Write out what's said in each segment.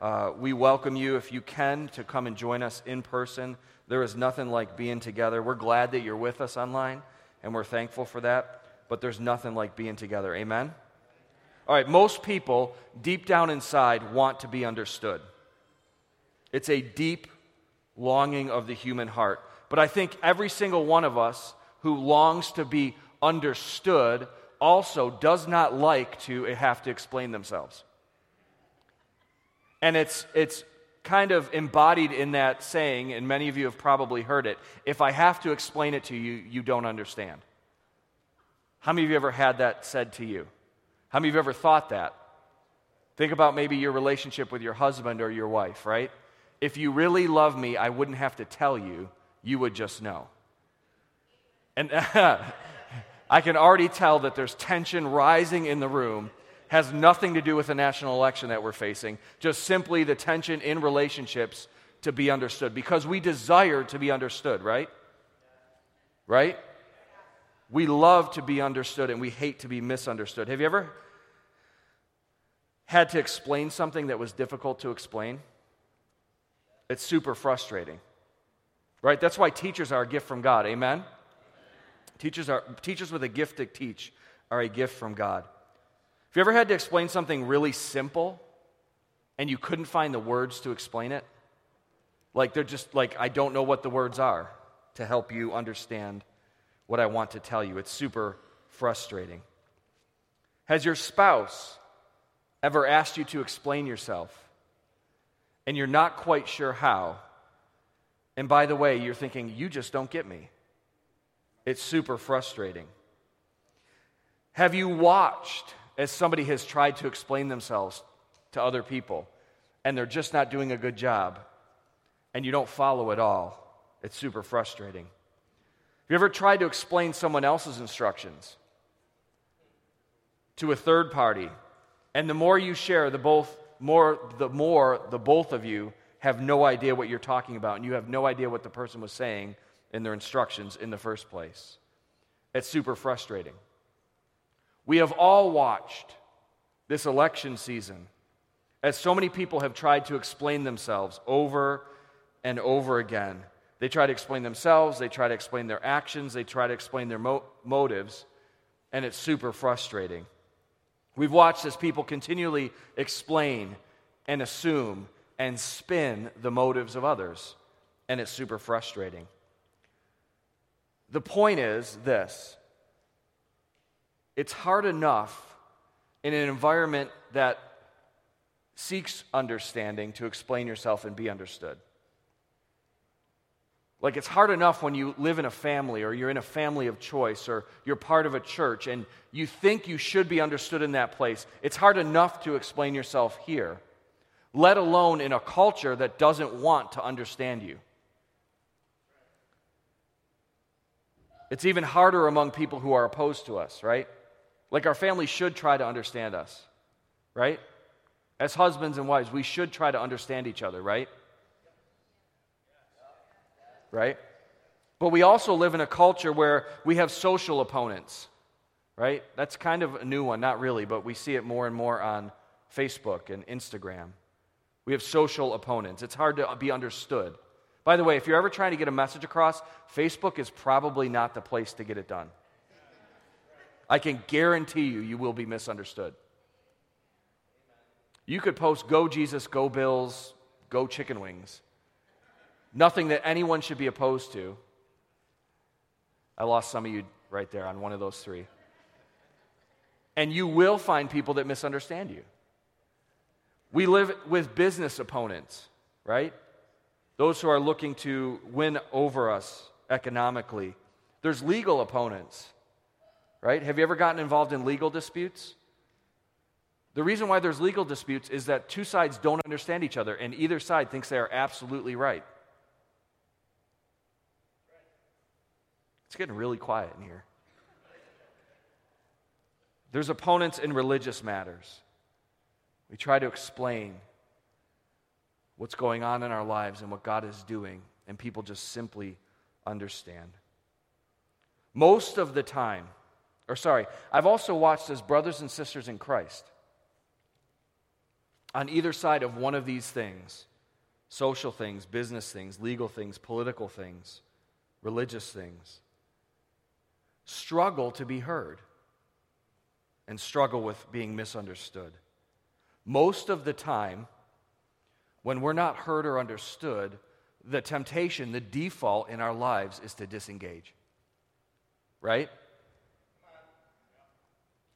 uh, we welcome you, if you can, to come and join us in person. There is nothing like being together. We're glad that you're with us online, and we're thankful for that, but there's nothing like being together. Amen? All right, most people, deep down inside, want to be understood. It's a deep longing of the human heart. But I think every single one of us who longs to be understood also does not like to have to explain themselves. And it's, it's kind of embodied in that saying, and many of you have probably heard it if I have to explain it to you, you don't understand. How many of you ever had that said to you? How many of you ever thought that? Think about maybe your relationship with your husband or your wife, right? If you really love me, I wouldn't have to tell you, you would just know. And I can already tell that there's tension rising in the room. Has nothing to do with the national election that we're facing, just simply the tension in relationships to be understood because we desire to be understood, right? Right? We love to be understood and we hate to be misunderstood. Have you ever had to explain something that was difficult to explain? It's super frustrating. Right? That's why teachers are a gift from God. Amen? Teachers, are, teachers with a gift to teach are a gift from God. Have you ever had to explain something really simple and you couldn't find the words to explain it? Like they're just like, I don't know what the words are to help you understand what I want to tell you. It's super frustrating. Has your spouse ever asked you to explain yourself and you're not quite sure how. And by the way, you're thinking, you just don't get me. It's super frustrating. Have you watched as somebody has tried to explain themselves to other people and they're just not doing a good job and you don't follow at all? It's super frustrating. Have you ever tried to explain someone else's instructions to a third party? And the more you share, the both more, the more the both of you have no idea what you're talking about, and you have no idea what the person was saying in their instructions in the first place. It's super frustrating. We have all watched this election season as so many people have tried to explain themselves over and over again. They try to explain themselves, they try to explain their actions, they try to explain their mo- motives, and it's super frustrating. We've watched as people continually explain and assume and spin the motives of others, and it's super frustrating. The point is this it's hard enough in an environment that seeks understanding to explain yourself and be understood. Like it's hard enough when you live in a family or you're in a family of choice or you're part of a church and you think you should be understood in that place. It's hard enough to explain yourself here, let alone in a culture that doesn't want to understand you. It's even harder among people who are opposed to us, right? Like our family should try to understand us, right? As husbands and wives, we should try to understand each other, right? right? But we also live in a culture where we have social opponents, right? That's kind of a new one, not really, but we see it more and more on Facebook and Instagram. We have social opponents. It's hard to be understood. By the way, if you're ever trying to get a message across, Facebook is probably not the place to get it done. I can guarantee you, you will be misunderstood. You could post, Go Jesus, Go Bills, Go Chicken Wings nothing that anyone should be opposed to. I lost some of you right there on one of those three. And you will find people that misunderstand you. We live with business opponents, right? Those who are looking to win over us economically. There's legal opponents, right? Have you ever gotten involved in legal disputes? The reason why there's legal disputes is that two sides don't understand each other, and either side thinks they are absolutely right. It's getting really quiet in here. There's opponents in religious matters. We try to explain what's going on in our lives and what God is doing, and people just simply understand. Most of the time, or sorry, I've also watched as brothers and sisters in Christ on either side of one of these things social things, business things, legal things, political things, religious things struggle to be heard and struggle with being misunderstood. Most of the time, when we're not heard or understood, the temptation, the default in our lives is to disengage. Right?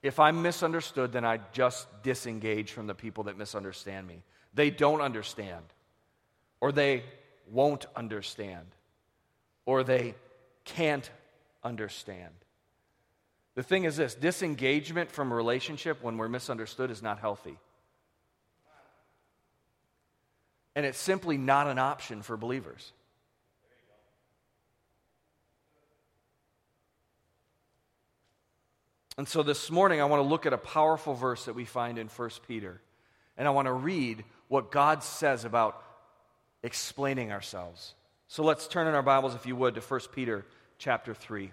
If I'm misunderstood, then I just disengage from the people that misunderstand me. They don't understand, or they won't understand, or they can't understand. The thing is this disengagement from a relationship when we're misunderstood is not healthy. And it's simply not an option for believers. And so this morning, I want to look at a powerful verse that we find in 1 Peter. And I want to read what God says about explaining ourselves. So let's turn in our Bibles, if you would, to 1 Peter chapter 3.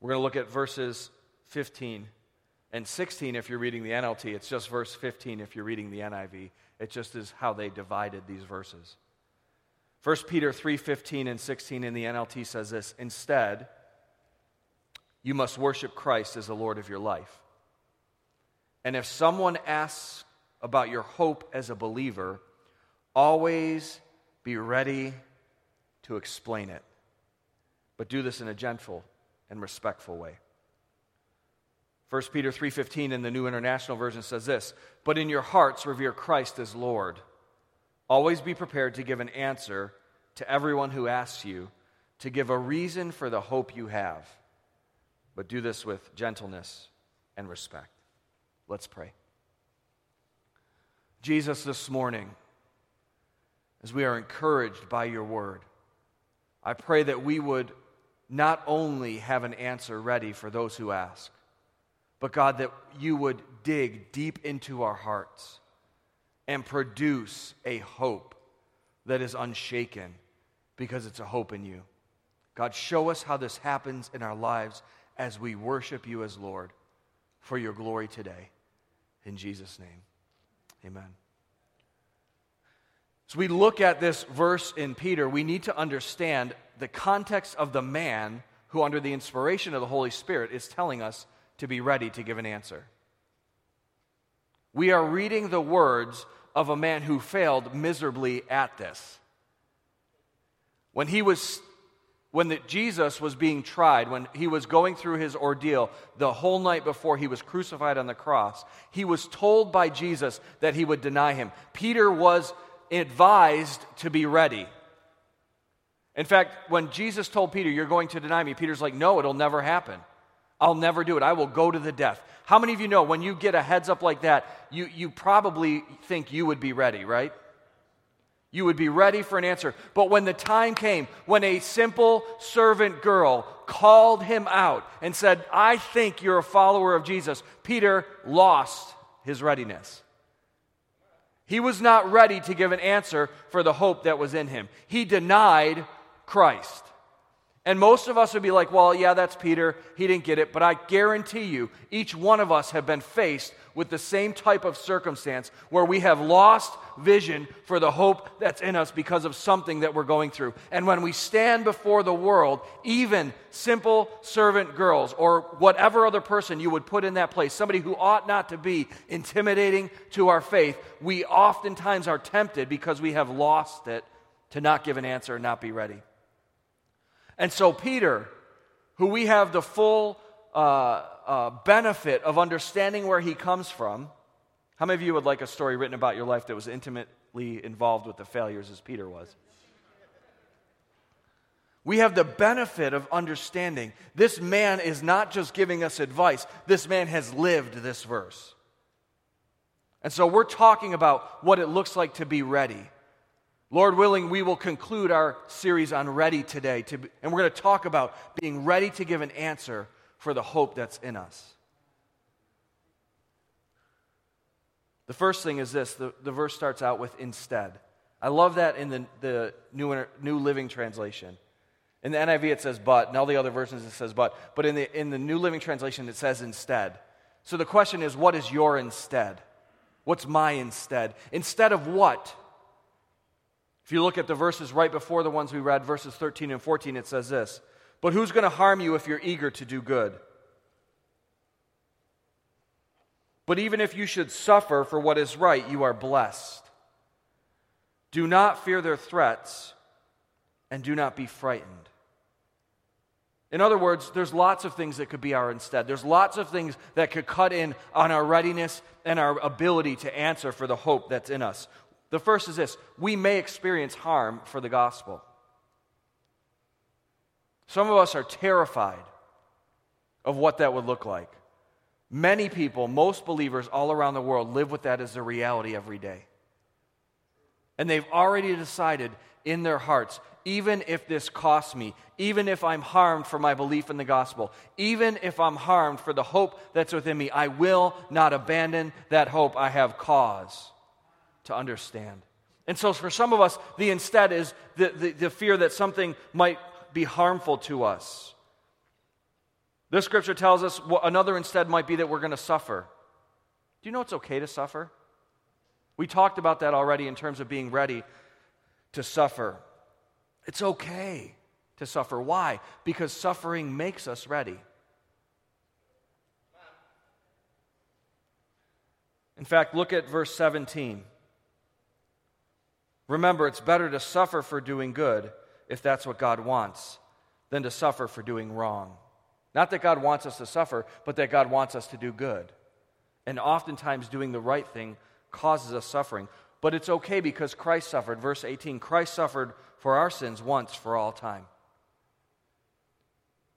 We're going to look at verses 15 and 16 if you're reading the NLT. It's just verse 15 if you're reading the NIV. It just is how they divided these verses. 1 Peter 3:15 and 16 in the NLT says this, instead you must worship Christ as the Lord of your life. And if someone asks about your hope as a believer, always be ready to explain it. But do this in a gentle and respectful way. 1 Peter 3:15 in the New International Version says this, "But in your hearts revere Christ as Lord. Always be prepared to give an answer to everyone who asks you, to give a reason for the hope you have. But do this with gentleness and respect." Let's pray. Jesus, this morning, as we are encouraged by your word, I pray that we would not only have an answer ready for those who ask, but God, that you would dig deep into our hearts and produce a hope that is unshaken because it's a hope in you. God, show us how this happens in our lives as we worship you as Lord for your glory today. In Jesus' name, amen. As we look at this verse in Peter, we need to understand the context of the man who, under the inspiration of the Holy Spirit, is telling us to be ready to give an answer. We are reading the words of a man who failed miserably at this. When he was when the, Jesus was being tried, when he was going through his ordeal the whole night before he was crucified on the cross, he was told by Jesus that he would deny him. Peter was advised to be ready. In fact, when Jesus told Peter, You're going to deny me, Peter's like, No, it'll never happen. I'll never do it. I will go to the death. How many of you know when you get a heads up like that, you, you probably think you would be ready, right? You would be ready for an answer. But when the time came, when a simple servant girl called him out and said, I think you're a follower of Jesus, Peter lost his readiness. He was not ready to give an answer for the hope that was in him. He denied Christ. And most of us would be like, well, yeah, that's Peter. He didn't get it. But I guarantee you, each one of us have been faced with the same type of circumstance where we have lost vision for the hope that's in us because of something that we're going through. And when we stand before the world, even simple servant girls or whatever other person you would put in that place, somebody who ought not to be intimidating to our faith, we oftentimes are tempted because we have lost it to not give an answer and not be ready. And so, Peter, who we have the full uh, uh, benefit of understanding where he comes from, how many of you would like a story written about your life that was intimately involved with the failures as Peter was? We have the benefit of understanding this man is not just giving us advice, this man has lived this verse. And so we're talking about what it looks like to be ready. Lord willing, we will conclude our series on ready today, to, and we're going to talk about being ready to give an answer for the hope that's in us. The first thing is this the, the verse starts out with instead. I love that in the, the New, New Living Translation. In the NIV, it says but. In all the other versions, it says but. But in the, in the New Living Translation, it says instead. So the question is, what is your instead? What's my instead? Instead of what? If you look at the verses right before the ones we read, verses 13 and 14, it says this But who's going to harm you if you're eager to do good? But even if you should suffer for what is right, you are blessed. Do not fear their threats, and do not be frightened. In other words, there's lots of things that could be our instead. There's lots of things that could cut in on our readiness and our ability to answer for the hope that's in us. The first is this we may experience harm for the gospel. Some of us are terrified of what that would look like. Many people, most believers all around the world, live with that as a reality every day. And they've already decided in their hearts even if this costs me, even if I'm harmed for my belief in the gospel, even if I'm harmed for the hope that's within me, I will not abandon that hope. I have cause to understand. And so, for some of us, the instead is the, the, the fear that something might be harmful to us. This scripture tells us another instead might be that we're going to suffer. Do you know it's okay to suffer? We talked about that already in terms of being ready to suffer. It's okay to suffer. Why? Because suffering makes us ready. In fact, look at verse 17. Remember, it's better to suffer for doing good, if that's what God wants, than to suffer for doing wrong. Not that God wants us to suffer, but that God wants us to do good. And oftentimes, doing the right thing causes us suffering. But it's okay because Christ suffered. Verse 18 Christ suffered for our sins once for all time.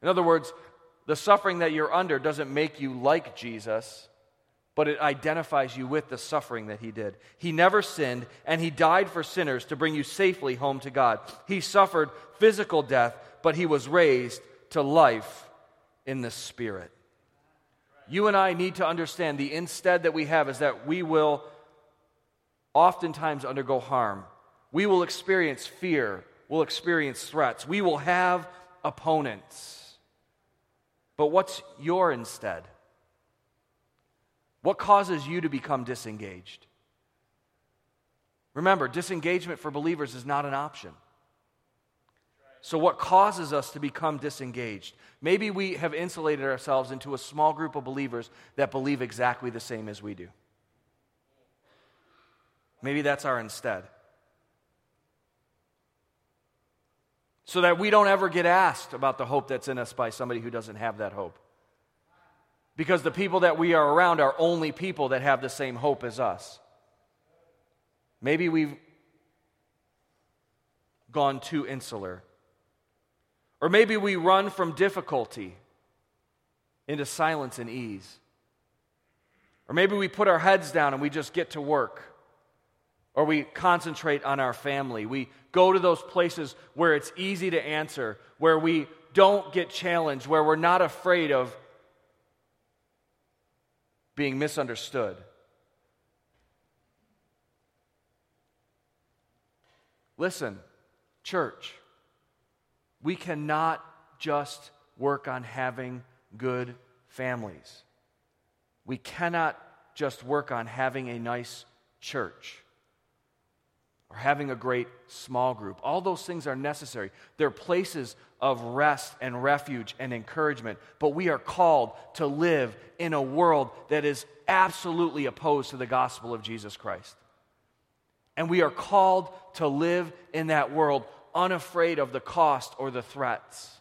In other words, the suffering that you're under doesn't make you like Jesus, but it identifies you with the suffering that he did. He never sinned, and he died for sinners to bring you safely home to God. He suffered physical death, but he was raised to life in the Spirit. You and I need to understand the instead that we have is that we will oftentimes undergo harm. We will experience fear. We'll experience threats. We will have opponents. But what's your instead? What causes you to become disengaged? Remember, disengagement for believers is not an option. So, what causes us to become disengaged? Maybe we have insulated ourselves into a small group of believers that believe exactly the same as we do. Maybe that's our instead. So that we don't ever get asked about the hope that's in us by somebody who doesn't have that hope. Because the people that we are around are only people that have the same hope as us. Maybe we've gone too insular. Or maybe we run from difficulty into silence and ease. Or maybe we put our heads down and we just get to work or we concentrate on our family. We go to those places where it's easy to answer, where we don't get challenged, where we're not afraid of being misunderstood. Listen, church, we cannot just work on having good families. We cannot just work on having a nice church or having a great small group. All those things are necessary. They're places of rest and refuge and encouragement. But we are called to live in a world that is absolutely opposed to the gospel of Jesus Christ. And we are called to live in that world unafraid of the cost or the threats.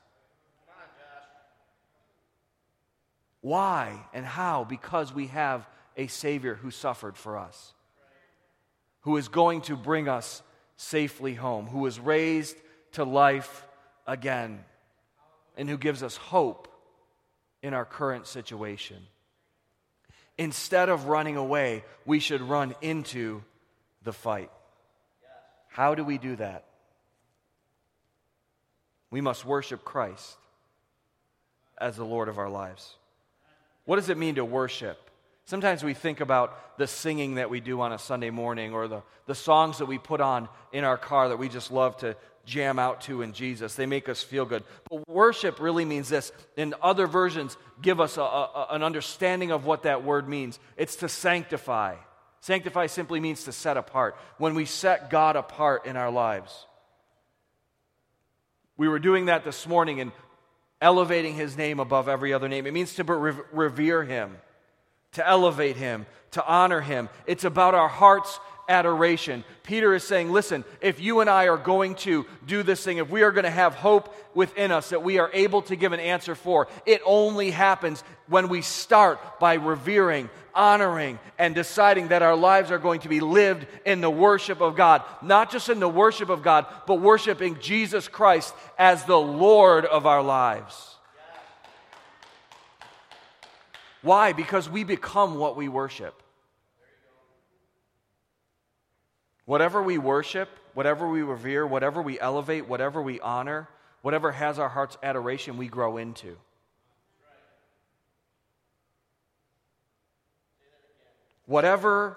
Why and how? Because we have a Savior who suffered for us who is going to bring us safely home, who was raised to life again, and who gives us hope in our current situation. Instead of running away, we should run into the fight. How do we do that? We must worship Christ as the Lord of our lives. What does it mean to worship? Sometimes we think about the singing that we do on a Sunday morning or the, the songs that we put on in our car that we just love to jam out to in Jesus. They make us feel good. But worship really means this. And other versions give us a, a, an understanding of what that word means it's to sanctify, Sanctify simply means to set apart. When we set God apart in our lives. We were doing that this morning and elevating his name above every other name. It means to revere him, to elevate him, to honor him. It's about our hearts adoration. Peter is saying, listen, if you and I are going to do this thing, if we are going to have hope within us that we are able to give an answer for, it only happens when we start by revering, honoring, and deciding that our lives are going to be lived in the worship of God. Not just in the worship of God, but worshiping Jesus Christ as the Lord of our lives. Why? Because we become what we worship. Whatever we worship, whatever we revere, whatever we elevate, whatever we honor, whatever has our heart's adoration, we grow into. Whatever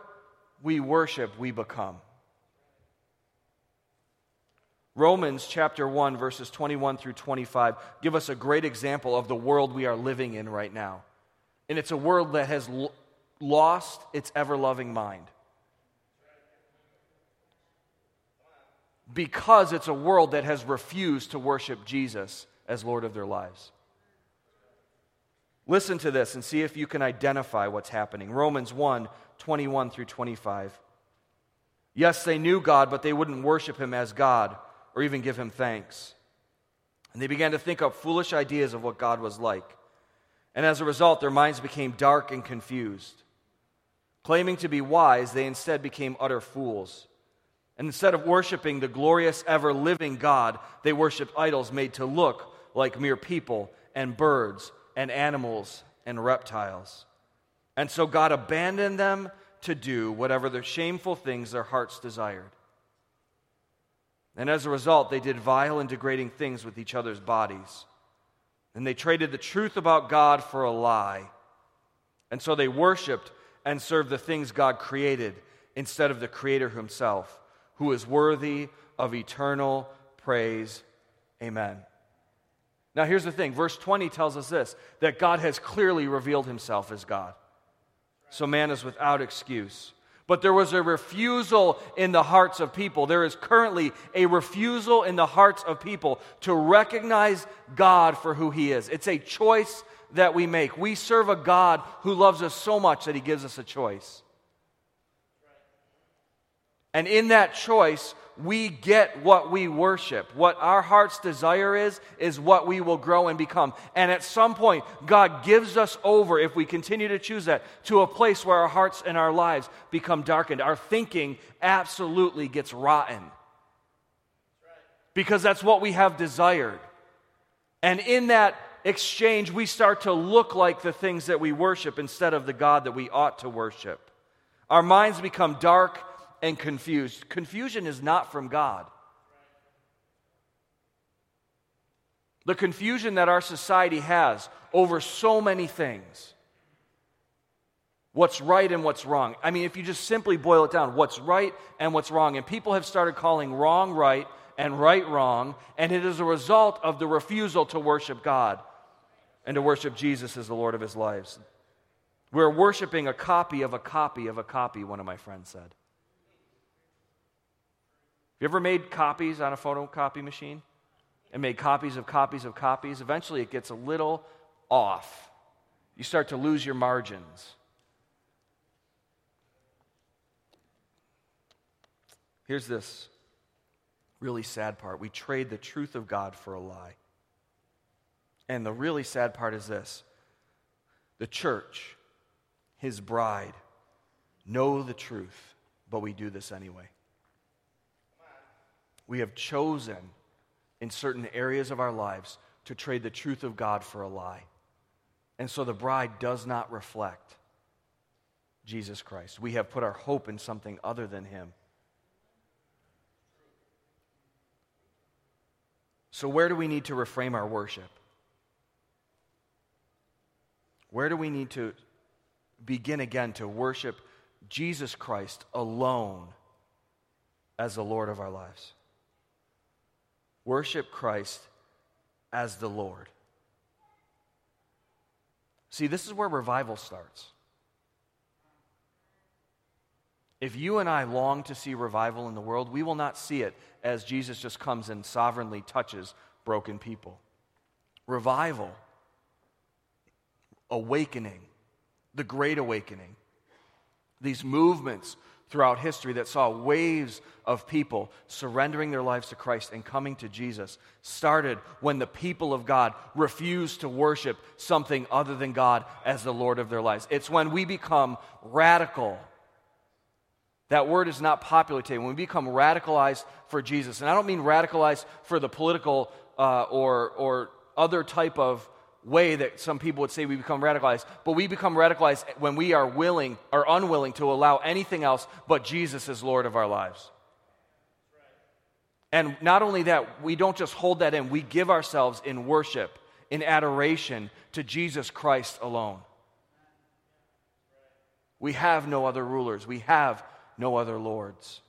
we worship, we become. Romans chapter 1, verses 21 through 25 give us a great example of the world we are living in right now. And it's a world that has lost its ever loving mind. Because it's a world that has refused to worship Jesus as Lord of their lives. Listen to this and see if you can identify what's happening. Romans 1 21 through 25. Yes, they knew God, but they wouldn't worship him as God or even give him thanks. And they began to think up foolish ideas of what God was like. And as a result, their minds became dark and confused. Claiming to be wise, they instead became utter fools. And instead of worshiping the glorious, ever living God, they worshiped idols made to look like mere people and birds and animals and reptiles. And so God abandoned them to do whatever the shameful things their hearts desired. And as a result, they did vile and degrading things with each other's bodies. And they traded the truth about God for a lie. And so they worshiped and served the things God created instead of the Creator Himself who is worthy of eternal praise. Amen. Now, here's the thing verse 20 tells us this that God has clearly revealed himself as God. So man is without excuse. But there was a refusal in the hearts of people. There is currently a refusal in the hearts of people to recognize God for who he is. It's a choice that we make. We serve a God who loves us so much that he gives us a choice. And in that choice, we get what we worship. What our heart's desire is, is what we will grow and become. And at some point, God gives us over, if we continue to choose that, to a place where our hearts and our lives become darkened. Our thinking absolutely gets rotten. Because that's what we have desired. And in that exchange, we start to look like the things that we worship instead of the God that we ought to worship. Our minds become dark and confused. Confusion is not from God. The confusion that our society has over so many things what's right and what's wrong. I mean, if you just simply boil it down, what's right and what's wrong. And people have started calling wrong right and right wrong, and it is a result of the refusal to worship God and to worship Jesus as the Lord of his lives. We're worshiping a copy of a copy of a copy, one of my friends said. You ever made copies on a photocopy machine? And made copies of copies of copies? Eventually it gets a little off. You start to lose your margins. Here's this really sad part we trade the truth of God for a lie. And the really sad part is this the church, his bride, know the truth, but we do this anyway. We have chosen in certain areas of our lives to trade the truth of God for a lie. And so the bride does not reflect Jesus Christ. We have put our hope in something other than Him. So, where do we need to reframe our worship? Where do we need to begin again to worship Jesus Christ alone as the Lord of our lives? Worship Christ as the Lord. See, this is where revival starts. If you and I long to see revival in the world, we will not see it as Jesus just comes and sovereignly touches broken people. Revival, awakening, the Great Awakening, these movements throughout history that saw waves of people surrendering their lives to Christ and coming to Jesus started when the people of God refused to worship something other than God as the Lord of their lives. It's when we become radical. That word is not popular today. When we become radicalized for Jesus, and I don't mean radicalized for the political uh, or, or other type of way that some people would say we become radicalized, but we become radicalized when we are willing or unwilling to allow anything else but Jesus as Lord of our lives. And not only that, we don't just hold that in, we give ourselves in worship, in adoration to Jesus Christ alone. We have no other rulers, we have no other lords.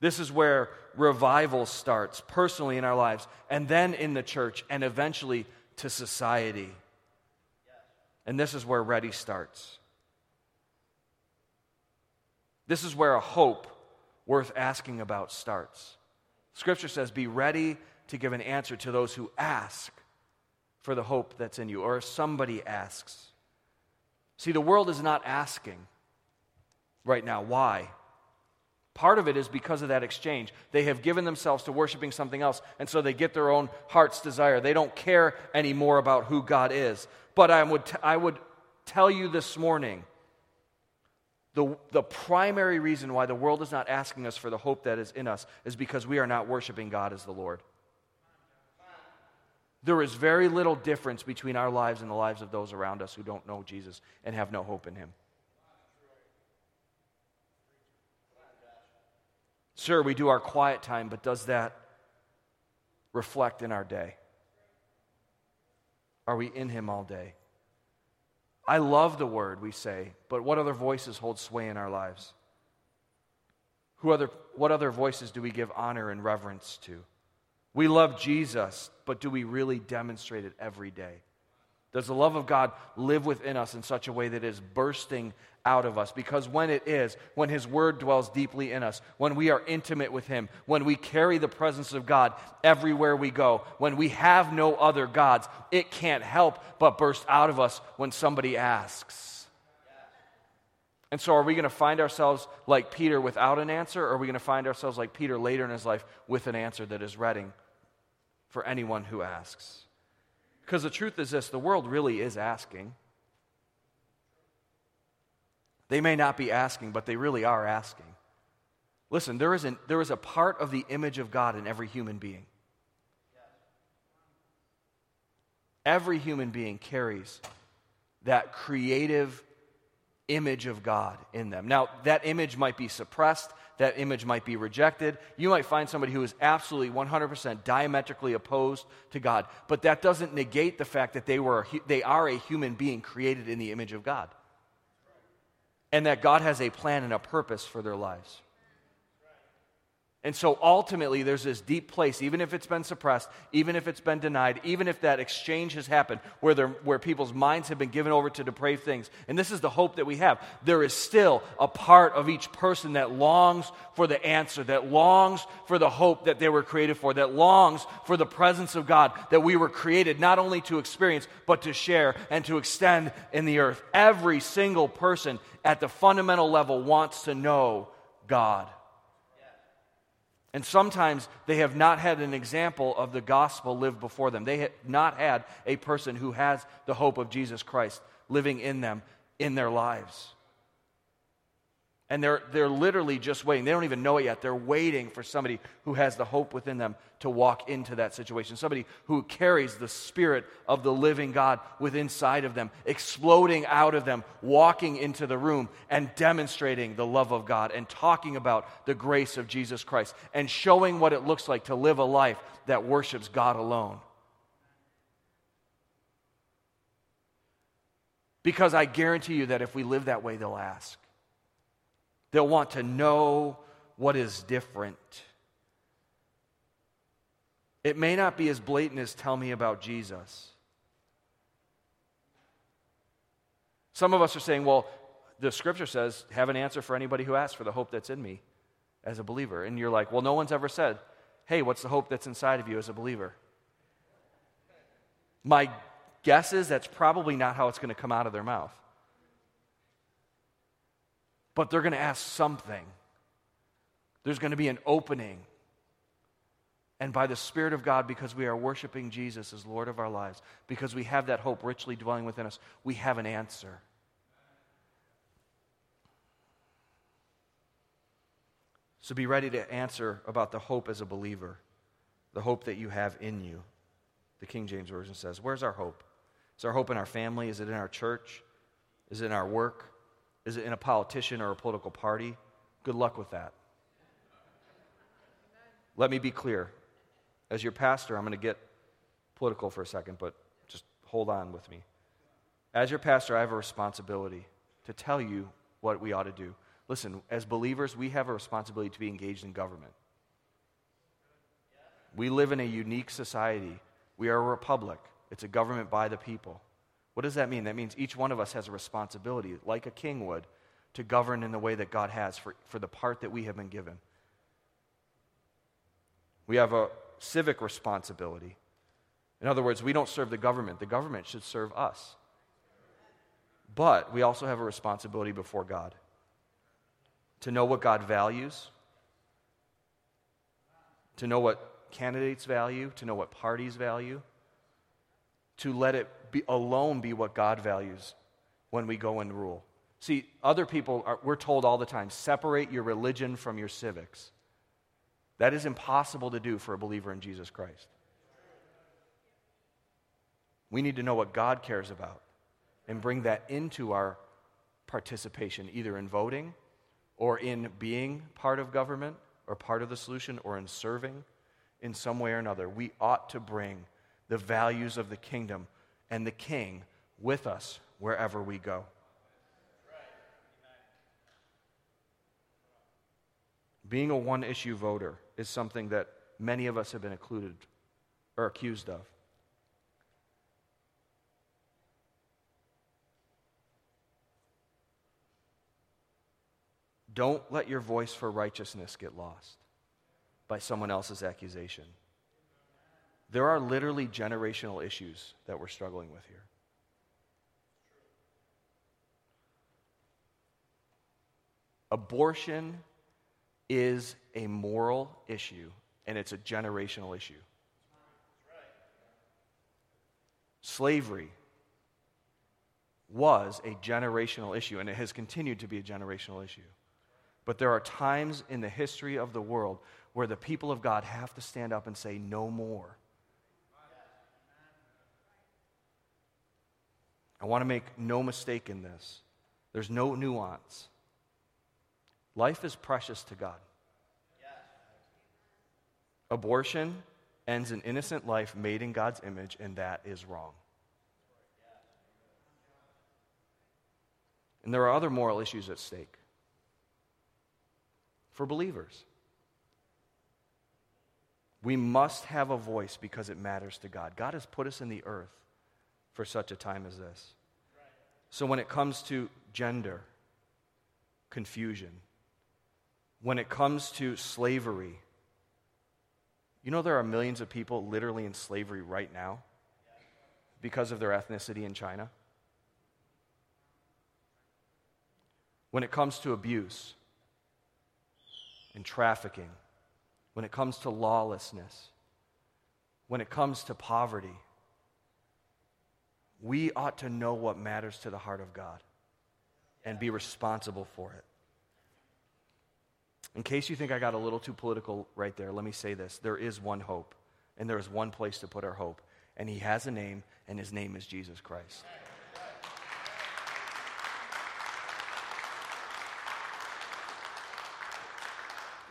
This is where revival starts personally in our lives, and then in the church, and eventually to society. And this is where ready starts. This is where a hope worth asking about starts. Scripture says, Be ready to give an answer to those who ask for the hope that's in you, or if somebody asks. See, the world is not asking right now. Why? Part of it is because of that exchange. They have given themselves to worshiping something else, and so they get their own heart's desire. They don't care anymore about who God is. But I would, t- I would tell you this morning the, the primary reason why the world is not asking us for the hope that is in us is because we are not worshiping God as the Lord. There is very little difference between our lives and the lives of those around us who don't know Jesus and have no hope in Him. Sure, we do our quiet time, but does that reflect in our day? Are we in Him all day? I love the word, we say, but what other voices hold sway in our lives? Who other, what other voices do we give honor and reverence to? We love Jesus, but do we really demonstrate it every day? Does the love of God live within us in such a way that is bursting out of us? Because when it is, when His Word dwells deeply in us, when we are intimate with Him, when we carry the presence of God everywhere we go, when we have no other gods, it can't help but burst out of us when somebody asks. And so, are we going to find ourselves like Peter without an answer, or are we going to find ourselves like Peter later in his life with an answer that is ready for anyone who asks? Because the truth is this the world really is asking. They may not be asking, but they really are asking. Listen, there is, an, there is a part of the image of God in every human being. Every human being carries that creative image of God in them. Now, that image might be suppressed, that image might be rejected. You might find somebody who is absolutely 100% diametrically opposed to God, but that doesn't negate the fact that they, were, they are a human being created in the image of God. And that God has a plan and a purpose for their lives. And so ultimately, there's this deep place, even if it's been suppressed, even if it's been denied, even if that exchange has happened where, where people's minds have been given over to depraved things. And this is the hope that we have. There is still a part of each person that longs for the answer, that longs for the hope that they were created for, that longs for the presence of God that we were created not only to experience, but to share and to extend in the earth. Every single person at the fundamental level wants to know God. And sometimes they have not had an example of the gospel lived before them. They have not had a person who has the hope of Jesus Christ living in them in their lives. And they're, they're literally just waiting. They don't even know it yet. They're waiting for somebody who has the hope within them to walk into that situation. Somebody who carries the spirit of the living God within inside of them, exploding out of them, walking into the room and demonstrating the love of God and talking about the grace of Jesus Christ and showing what it looks like to live a life that worships God alone. Because I guarantee you that if we live that way, they'll ask. They'll want to know what is different. It may not be as blatant as tell me about Jesus. Some of us are saying, well, the scripture says, have an answer for anybody who asks for the hope that's in me as a believer. And you're like, well, no one's ever said, hey, what's the hope that's inside of you as a believer? My guess is that's probably not how it's going to come out of their mouth. But they're going to ask something. There's going to be an opening. And by the Spirit of God, because we are worshiping Jesus as Lord of our lives, because we have that hope richly dwelling within us, we have an answer. So be ready to answer about the hope as a believer, the hope that you have in you. The King James Version says, Where's our hope? Is our hope in our family? Is it in our church? Is it in our work? Is it in a politician or a political party? Good luck with that. Let me be clear. As your pastor, I'm going to get political for a second, but just hold on with me. As your pastor, I have a responsibility to tell you what we ought to do. Listen, as believers, we have a responsibility to be engaged in government. We live in a unique society. We are a republic, it's a government by the people. What does that mean? That means each one of us has a responsibility, like a king would, to govern in the way that God has for, for the part that we have been given. We have a civic responsibility. In other words, we don't serve the government, the government should serve us. But we also have a responsibility before God to know what God values, to know what candidates value, to know what parties value, to let it be, alone be what God values when we go and rule. See, other people, are, we're told all the time separate your religion from your civics. That is impossible to do for a believer in Jesus Christ. We need to know what God cares about and bring that into our participation, either in voting or in being part of government or part of the solution or in serving in some way or another, we ought to bring the values of the kingdom and the king with us wherever we go. Being a one issue voter is something that many of us have been included or accused of. Don't let your voice for righteousness get lost by someone else's accusation. There are literally generational issues that we're struggling with here. Abortion is a moral issue and it's a generational issue. Slavery was a generational issue and it has continued to be a generational issue. But there are times in the history of the world where the people of God have to stand up and say, no more. I want to make no mistake in this. There's no nuance. Life is precious to God. Abortion ends an innocent life made in God's image, and that is wrong. And there are other moral issues at stake for believers. We must have a voice because it matters to God. God has put us in the earth for such a time as this. So when it comes to gender, confusion, when it comes to slavery, you know there are millions of people literally in slavery right now because of their ethnicity in China? When it comes to abuse, and trafficking, when it comes to lawlessness, when it comes to poverty, we ought to know what matters to the heart of God and be responsible for it. In case you think I got a little too political right there, let me say this. There is one hope, and there is one place to put our hope, and He has a name, and His name is Jesus Christ.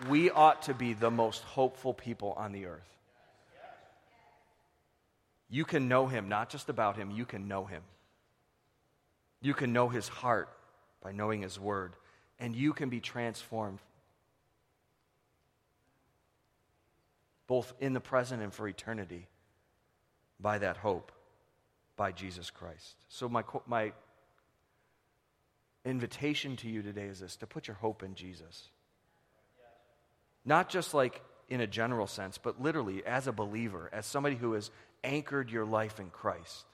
we ought to be the most hopeful people on the earth. You can know him, not just about him, you can know him. You can know his heart by knowing his word, and you can be transformed both in the present and for eternity by that hope, by Jesus Christ. So, my, my invitation to you today is this to put your hope in Jesus. Not just like in a general sense, but literally as a believer, as somebody who has anchored your life in Christ.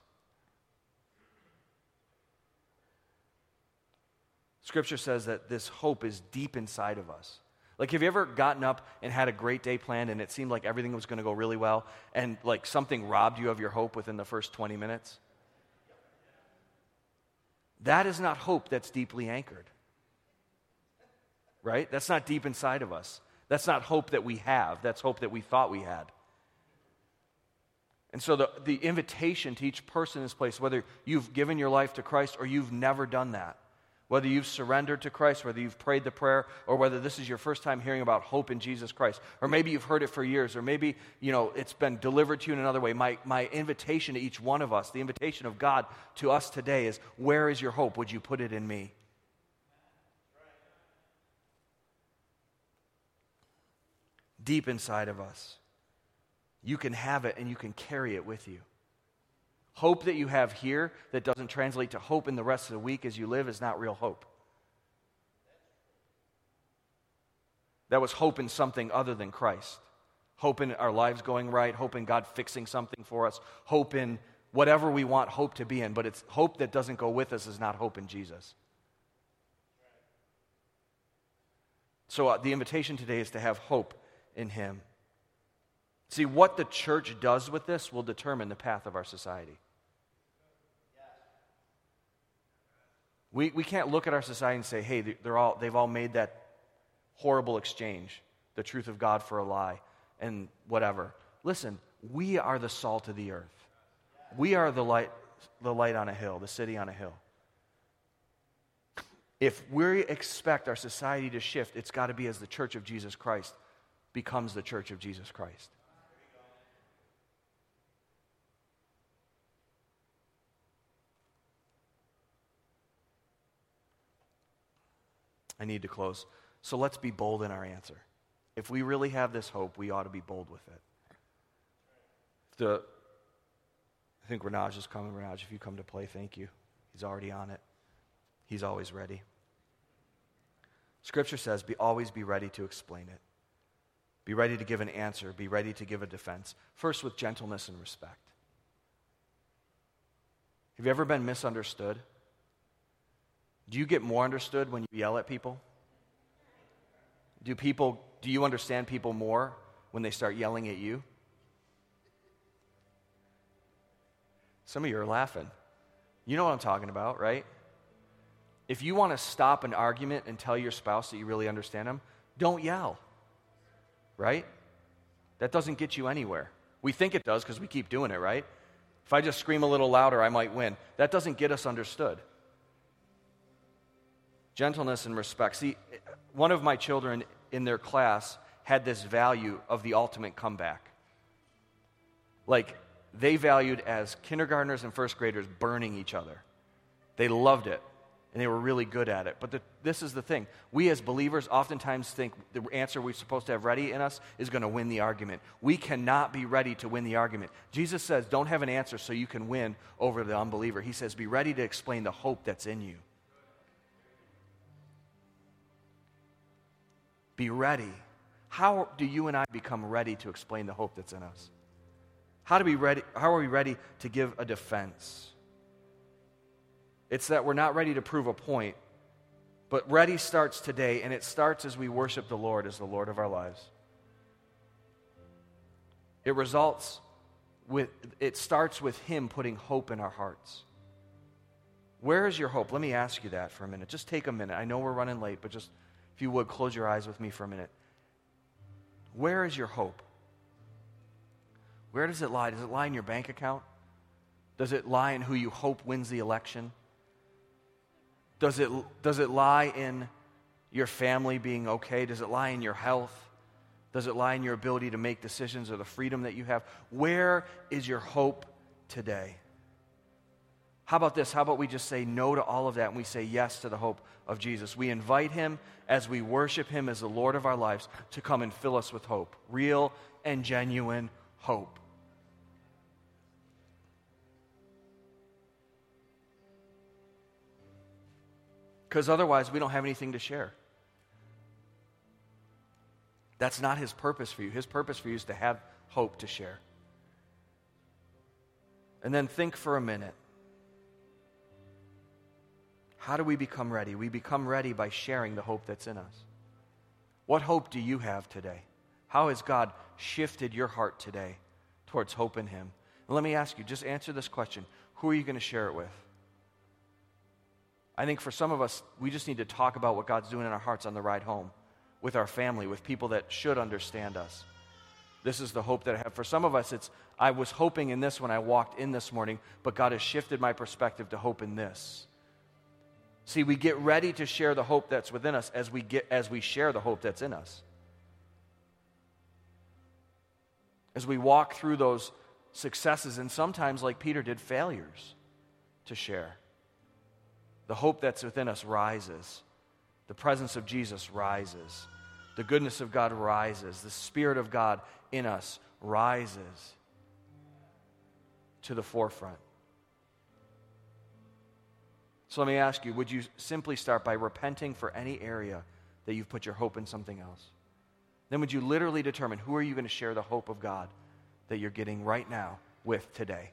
Scripture says that this hope is deep inside of us. Like, have you ever gotten up and had a great day planned and it seemed like everything was going to go really well and like something robbed you of your hope within the first 20 minutes? That is not hope that's deeply anchored. Right? That's not deep inside of us. That's not hope that we have. That's hope that we thought we had. And so, the, the invitation to each person in this place, whether you've given your life to Christ or you've never done that, whether you've surrendered to Christ, whether you've prayed the prayer, or whether this is your first time hearing about hope in Jesus Christ, or maybe you've heard it for years, or maybe you know it's been delivered to you in another way. My, my invitation to each one of us, the invitation of God to us today is where is your hope? Would you put it in me? Deep inside of us. You can have it and you can carry it with you. Hope that you have here that doesn't translate to hope in the rest of the week as you live is not real hope. That was hope in something other than Christ. Hope in our lives going right, hope in God fixing something for us, hope in whatever we want hope to be in, but it's hope that doesn't go with us is not hope in Jesus. So uh, the invitation today is to have hope in Him. See, what the church does with this will determine the path of our society. We, we can't look at our society and say, hey, they're all, they've all made that horrible exchange, the truth of God for a lie, and whatever. Listen, we are the salt of the earth. We are the light, the light on a hill, the city on a hill. If we expect our society to shift, it's got to be as the church of Jesus Christ becomes the church of Jesus Christ. I need to close. So let's be bold in our answer. If we really have this hope, we ought to be bold with it. The, I think Renaj is coming. Renaj, if you come to play, thank you. He's already on it. He's always ready. Scripture says, be, always be ready to explain it. Be ready to give an answer. Be ready to give a defense. First, with gentleness and respect. Have you ever been misunderstood? Do you get more understood when you yell at people? Do people do you understand people more when they start yelling at you? Some of you are laughing. You know what I'm talking about, right? If you want to stop an argument and tell your spouse that you really understand them, don't yell. Right? That doesn't get you anywhere. We think it does because we keep doing it, right? If I just scream a little louder, I might win. That doesn't get us understood gentleness and respect. See, one of my children in their class had this value of the ultimate comeback. Like, they valued as kindergartners and first graders burning each other. They loved it, and they were really good at it. But the, this is the thing we as believers oftentimes think the answer we're supposed to have ready in us is going to win the argument. We cannot be ready to win the argument. Jesus says, Don't have an answer so you can win over the unbeliever. He says, Be ready to explain the hope that's in you. Be ready. How do you and I become ready to explain the hope that's in us? How, do we ready, how are we ready to give a defense? It's that we're not ready to prove a point, but ready starts today, and it starts as we worship the Lord as the Lord of our lives. It results with, it starts with Him putting hope in our hearts. Where is your hope? Let me ask you that for a minute. Just take a minute. I know we're running late, but just if you would, close your eyes with me for a minute. Where is your hope? Where does it lie? Does it lie in your bank account? Does it lie in who you hope wins the election? Does it, does it lie in your family being okay? Does it lie in your health? Does it lie in your ability to make decisions or the freedom that you have? Where is your hope today? How about this? How about we just say no to all of that and we say yes to the hope of Jesus? We invite him as we worship him as the Lord of our lives to come and fill us with hope, real and genuine hope. Because otherwise, we don't have anything to share. That's not His purpose for you. His purpose for you is to have hope to share. And then think for a minute. How do we become ready? We become ready by sharing the hope that's in us. What hope do you have today? How has God shifted your heart today towards hope in Him? And let me ask you, just answer this question Who are you going to share it with? I think for some of us, we just need to talk about what God's doing in our hearts on the ride home, with our family, with people that should understand us. This is the hope that I have. For some of us, it's I was hoping in this when I walked in this morning, but God has shifted my perspective to hope in this. See, we get ready to share the hope that's within us as we get as we share the hope that's in us. As we walk through those successes and sometimes like Peter did failures to share. The hope that's within us rises. The presence of Jesus rises. The goodness of God rises. The Spirit of God in us rises to the forefront. So let me ask you would you simply start by repenting for any area that you've put your hope in something else? Then would you literally determine who are you going to share the hope of God that you're getting right now with today?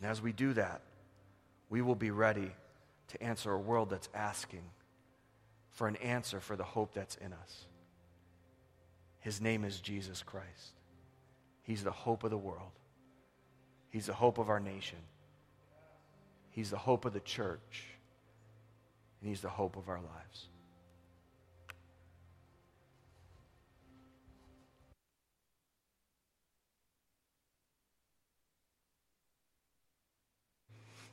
And as we do that, we will be ready to answer a world that's asking for an answer for the hope that's in us. His name is Jesus Christ. He's the hope of the world. He's the hope of our nation. He's the hope of the church. And He's the hope of our lives.